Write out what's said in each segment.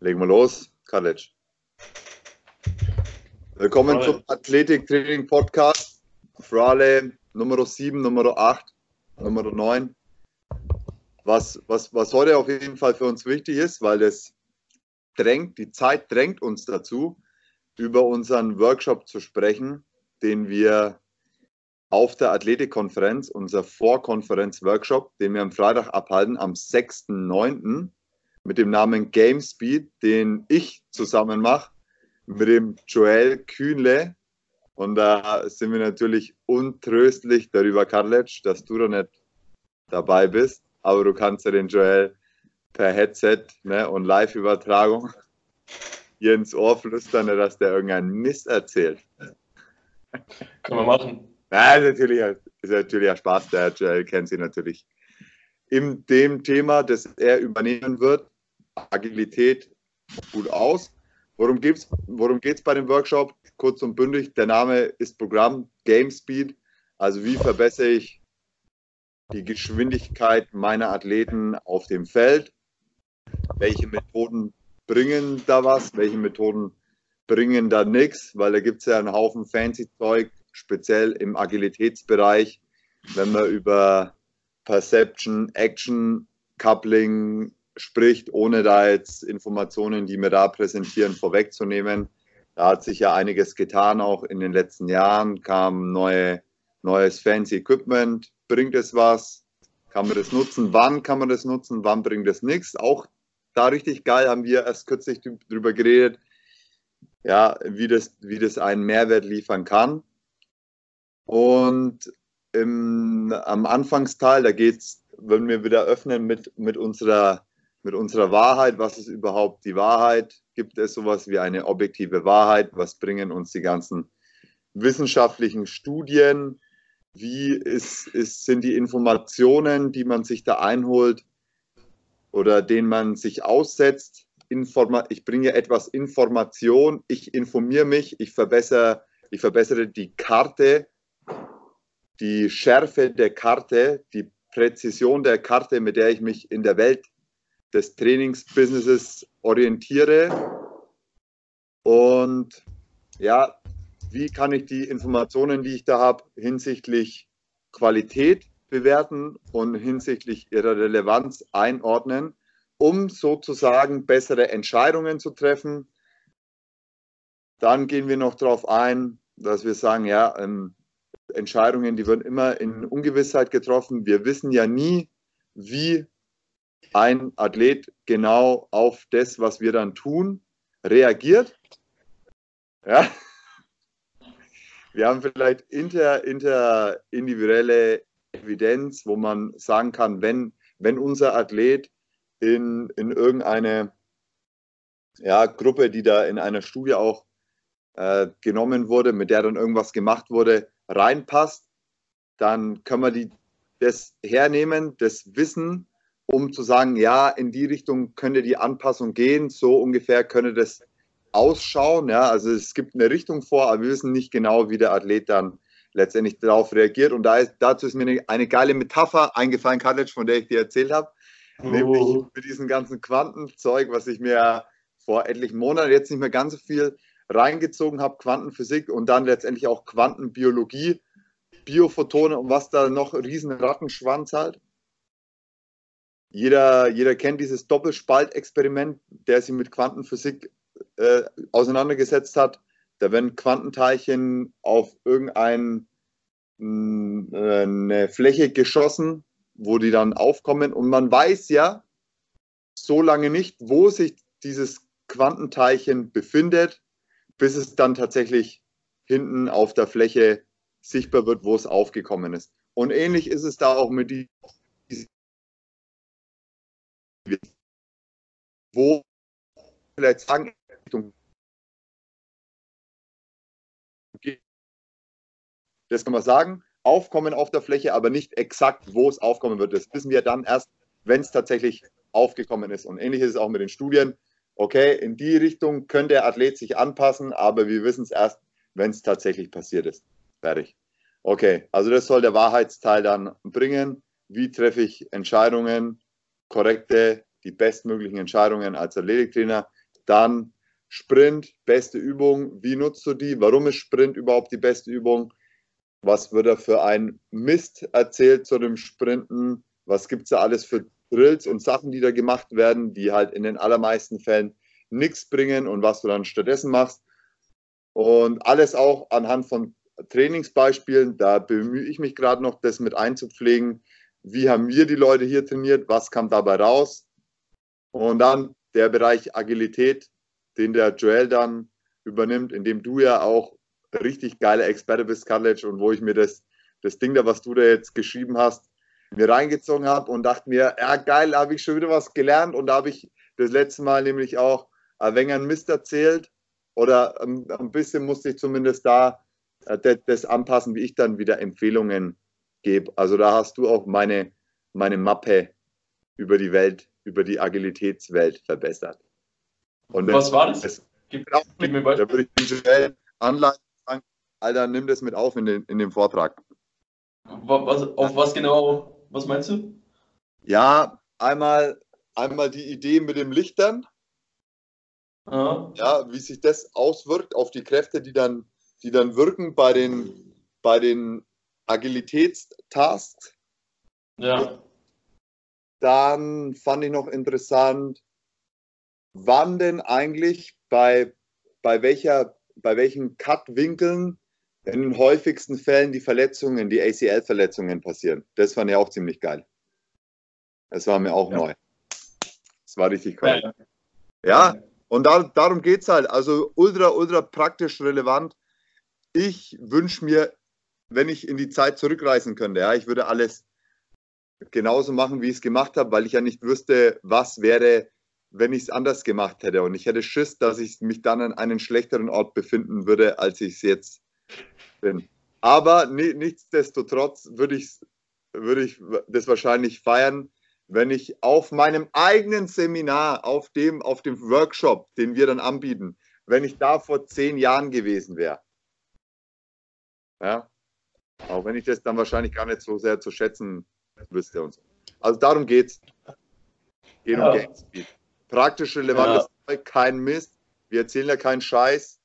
Legen wir los, Kalic. Willkommen zum Athletik-Training Podcast. Frale Nummer 7, Nummer 8, Nummer 9. Was, was, was heute auf jeden Fall für uns wichtig ist, weil das drängt, die Zeit drängt uns dazu, über unseren Workshop zu sprechen, den wir auf der Athletikkonferenz, unser Vorkonferenz-Workshop, den wir am Freitag abhalten, am 6.9. mit dem Namen Game Speed, den ich zusammen mache mit dem Joel Kühnle. Und da sind wir natürlich untröstlich darüber, Karletsch, dass du da nicht dabei bist. Aber du kannst ja den Joel per Headset ne, und Live-Übertragung hier ins Ohr flüstern, dass der irgendeinen Mist erzählt. Können wir machen. Ja, ist natürlich, ist natürlich ein Spaß, der Joel kennt sie natürlich. In dem Thema, das er übernehmen wird, Agilität gut aus. Worum geht es worum bei dem Workshop? Kurz und bündig, der Name ist Programm Game Speed. Also wie verbessere ich die Geschwindigkeit meiner Athleten auf dem Feld? Welche Methoden bringen da was? Welche Methoden bringen da nichts? Weil da gibt es ja einen Haufen fancy Zeug, speziell im Agilitätsbereich, wenn man über Perception, Action, Coupling spricht, ohne da jetzt Informationen, die wir da präsentieren, vorwegzunehmen. Da hat sich ja einiges getan, auch in den letzten Jahren kam neue, neues fancy Equipment. Bringt es was? Kann man das nutzen? Wann kann man das nutzen? Wann bringt es nichts? Auch da richtig geil haben wir erst kürzlich drüber geredet, ja, wie das, wie das einen Mehrwert liefern kann. Und im, am Anfangsteil, da geht's, wenn wir wieder öffnen mit, mit, unserer, mit unserer Wahrheit, was ist überhaupt die Wahrheit? Gibt es sowas wie eine objektive Wahrheit? Was bringen uns die ganzen wissenschaftlichen Studien? Wie ist, ist, sind die Informationen, die man sich da einholt oder denen man sich aussetzt? Informa ich bringe etwas Information, ich informiere mich, ich verbessere, ich verbessere die Karte die Schärfe der Karte, die Präzision der Karte, mit der ich mich in der Welt des Trainingsbusinesses orientiere. Und ja, wie kann ich die Informationen, die ich da habe, hinsichtlich Qualität bewerten und hinsichtlich ihrer Relevanz einordnen, um sozusagen bessere Entscheidungen zu treffen. Dann gehen wir noch darauf ein, dass wir sagen, ja, ähm, Entscheidungen, die werden immer in Ungewissheit getroffen. Wir wissen ja nie, wie ein Athlet genau auf das, was wir dann tun, reagiert. Ja. Wir haben vielleicht inter, inter individuelle Evidenz, wo man sagen kann, wenn, wenn unser Athlet in, in irgendeine ja, Gruppe, die da in einer Studie auch äh, genommen wurde, mit der dann irgendwas gemacht wurde, reinpasst, dann können wir die, das hernehmen, das Wissen, um zu sagen, ja, in die Richtung könnte die Anpassung gehen, so ungefähr könnte das ausschauen. Ja, also es gibt eine Richtung vor, aber wir wissen nicht genau, wie der Athlet dann letztendlich darauf reagiert. Und da ist, dazu ist mir eine, eine geile Metapher eingefallen, Karlic, von der ich dir erzählt habe. Oh. Nämlich mit diesem ganzen Quantenzeug, was ich mir vor etlichen Monaten jetzt nicht mehr ganz so viel reingezogen habe, Quantenphysik und dann letztendlich auch Quantenbiologie, Biophotone und was da noch riesen Rattenschwanz halt. Jeder, jeder kennt dieses Doppelspaltexperiment, der sich mit Quantenphysik äh, auseinandergesetzt hat. Da werden Quantenteilchen auf irgendeine äh, Fläche geschossen, wo die dann aufkommen. Und man weiß ja so lange nicht, wo sich dieses Quantenteilchen befindet, bis es dann tatsächlich hinten auf der Fläche sichtbar wird, wo es aufgekommen ist. Und ähnlich ist es da auch mit diesem, wo vielleicht sagen, das kann man sagen, aufkommen auf der Fläche, aber nicht exakt, wo es aufkommen wird. Das wissen wir dann erst, wenn es tatsächlich aufgekommen ist. Und ähnlich ist es auch mit den Studien okay, in die Richtung könnte der Athlet sich anpassen, aber wir wissen es erst, wenn es tatsächlich passiert ist. Fertig. Okay, also das soll der Wahrheitsteil dann bringen. Wie treffe ich Entscheidungen, korrekte, die bestmöglichen Entscheidungen als Athletiktrainer? Dann Sprint, beste Übung. Wie nutzt du die? Warum ist Sprint überhaupt die beste Übung? Was wird da für ein Mist erzählt zu dem Sprinten? Was gibt es da alles für Drills und Sachen, die da gemacht werden, die halt in den allermeisten Fällen nichts bringen und was du dann stattdessen machst? Und alles auch anhand von Trainingsbeispielen. Da bemühe ich mich gerade noch, das mit einzupflegen. Wie haben wir die Leute hier trainiert? Was kam dabei raus? Und dann der Bereich Agilität, den der Joel dann übernimmt, in dem du ja auch richtig geiler Experte bist, Karlic, und wo ich mir das, das Ding da, was du da jetzt geschrieben hast, mir reingezogen habe und dachte mir, ja geil, habe ich schon wieder was gelernt und da habe ich das letzte Mal nämlich auch ein wenig einen Mist erzählt oder ein, bisschen musste ich zumindest da äh, das anpassen, wie ich dann wieder Empfehlungen gebe. Also da hast du auch meine, meine Mappe über die Welt, über die Agilitätswelt verbessert. Und Was war das? gib, gib mir Beispiel. Da würde ich Joel anleiten sagen, Alter, nimm das mit auf in den, in den Vortrag. Was, auf was genau, was meinst du? Ja, einmal, einmal die Idee mit dem Lichtern. Aha. Ja, wie sich das auswirkt auf die Kräfte, die dann, die dann wirken bei den, bei den Agilitätstasks. Ja. Dann fand ich noch interessant, wann denn eigentlich bei, bei, welcher, bei welchen Cut-Winkeln in den häufigsten Fällen die Verletzungen, die ACL-Verletzungen passieren. Das fand ich auch ziemlich geil. Das war mir auch ja. neu. Das war richtig cool. Ja, ja und da, darum geht es halt. Also ultra, ultra praktisch relevant. Ich wünsche mir, wenn ich in die Zeit zurückreisen könnte, ja, ich würde alles genauso machen, wie ich es gemacht habe, weil ich ja nicht wüsste, was wäre, wenn ich es anders gemacht hätte. Und ich hätte Schiss, dass ich mich dann an einem schlechteren Ort befinden würde, als ich es jetzt bin. Aber nichtsdestotrotz würde ich, würde ich das wahrscheinlich feiern, wenn ich auf meinem eigenen Seminar, auf dem, auf dem Workshop, den wir dann anbieten, wenn ich da vor zehn Jahren gewesen wäre. Ja, auch wenn ich das dann wahrscheinlich gar nicht so sehr zu schätzen wüsste und so. Also darum geht's. Geht ja. um Game Speed. Praktisch relevantes ja. kein Mist. Wir erzählen ja keinen Scheiß.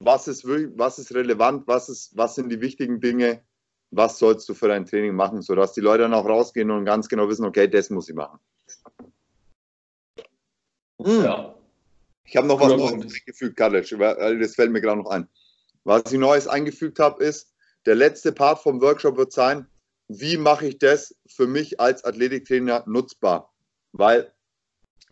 Was ist, was ist relevant? Was, ist, was sind die wichtigen Dinge? Was sollst du für dein Training machen, sodass die Leute dann auch rausgehen und ganz genau wissen, okay, das muss ich machen. Hm. Ja. Ich habe noch was Neues eingefügt, Kalic, das fällt mir gerade noch ein. Was ich Neues eingefügt habe, ist, der letzte Part vom Workshop wird sein, wie mache ich das für mich als Athletiktrainer nutzbar? Weil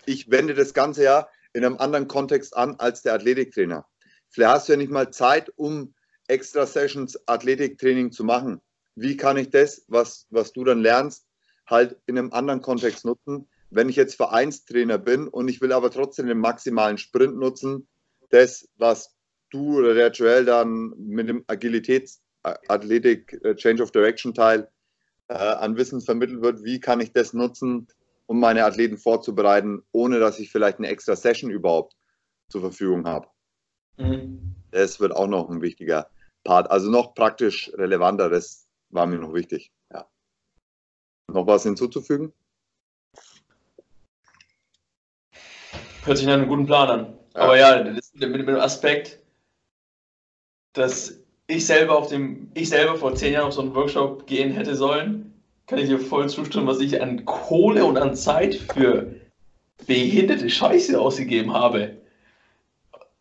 ich wende das Ganze ja in einem anderen Kontext an als der Athletiktrainer. Vielleicht hast du ja nicht mal Zeit, um extra Sessions Athletiktraining zu machen. Wie kann ich das, was, was du dann lernst, halt in einem anderen Kontext nutzen? Wenn ich jetzt Vereinstrainer bin und ich will aber trotzdem den maximalen Sprint nutzen, das, was du oder der Joel dann mit dem Agilitäts Athletik äh, Change of Direction Teil äh, an Wissen vermittelt wird, wie kann ich das nutzen, um meine Athleten vorzubereiten, ohne dass ich vielleicht eine extra Session überhaupt zur Verfügung habe. Mhm. Das wird auch noch ein wichtiger Part. Also noch praktisch relevanter, das war mir noch wichtig. Ja. Noch was hinzuzufügen? Hört sich nach einem guten Plan an. Ja. Aber ja, mit dem Aspekt, dass ich selber auf dem, ich selber vor zehn Jahren auf so einen Workshop gehen hätte sollen, kann ich dir voll zustimmen, was ich an Kohle und an Zeit für behinderte Scheiße ausgegeben habe.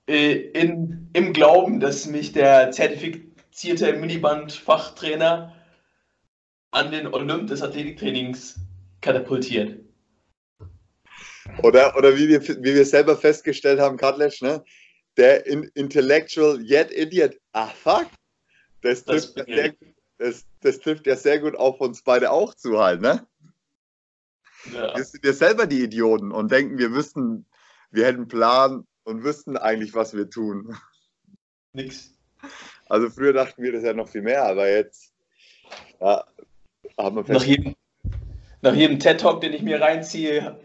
Äh, in, Im Glauben, dass mich der zertifizierte Miniband-Fachtrainer an den Olymp des Athletiktrainings katapultiert. Oder, oder wie, wir, wie wir selber festgestellt haben, Katlesch, ne? Der in, Intellectual Yet Idiot. Ah, fuck. Das trifft, das, ja sehr, das, das trifft ja sehr gut auf uns beide auch zu halt, ne? Ja. Wir sind ja selber die Idioten und denken, wir wüssten, wir hätten einen Plan und wüssten eigentlich, was wir tun. Nix. Also früher dachten wir das ja noch viel mehr, aber jetzt ja, haben wir nach jedem, nach jedem TED-Talk, den ich mir reinziehe,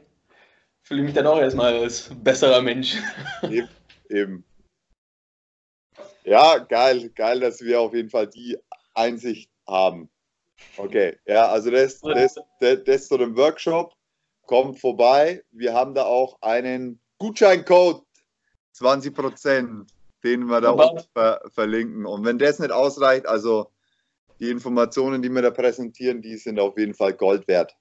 fühle ich mich dann auch erstmal als besserer Mensch. Eben. Eben. Ja, geil, geil, dass wir auf jeden Fall die Einsicht haben. Okay, ja, also das, das, das, das zu dem Workshop. Kommt vorbei. Wir haben da auch einen Gutscheincode 20 Prozent, den wir da oben ver verlinken. Und wenn das nicht ausreicht, also die Informationen, die wir da präsentieren, die sind auf jeden Fall Gold wert.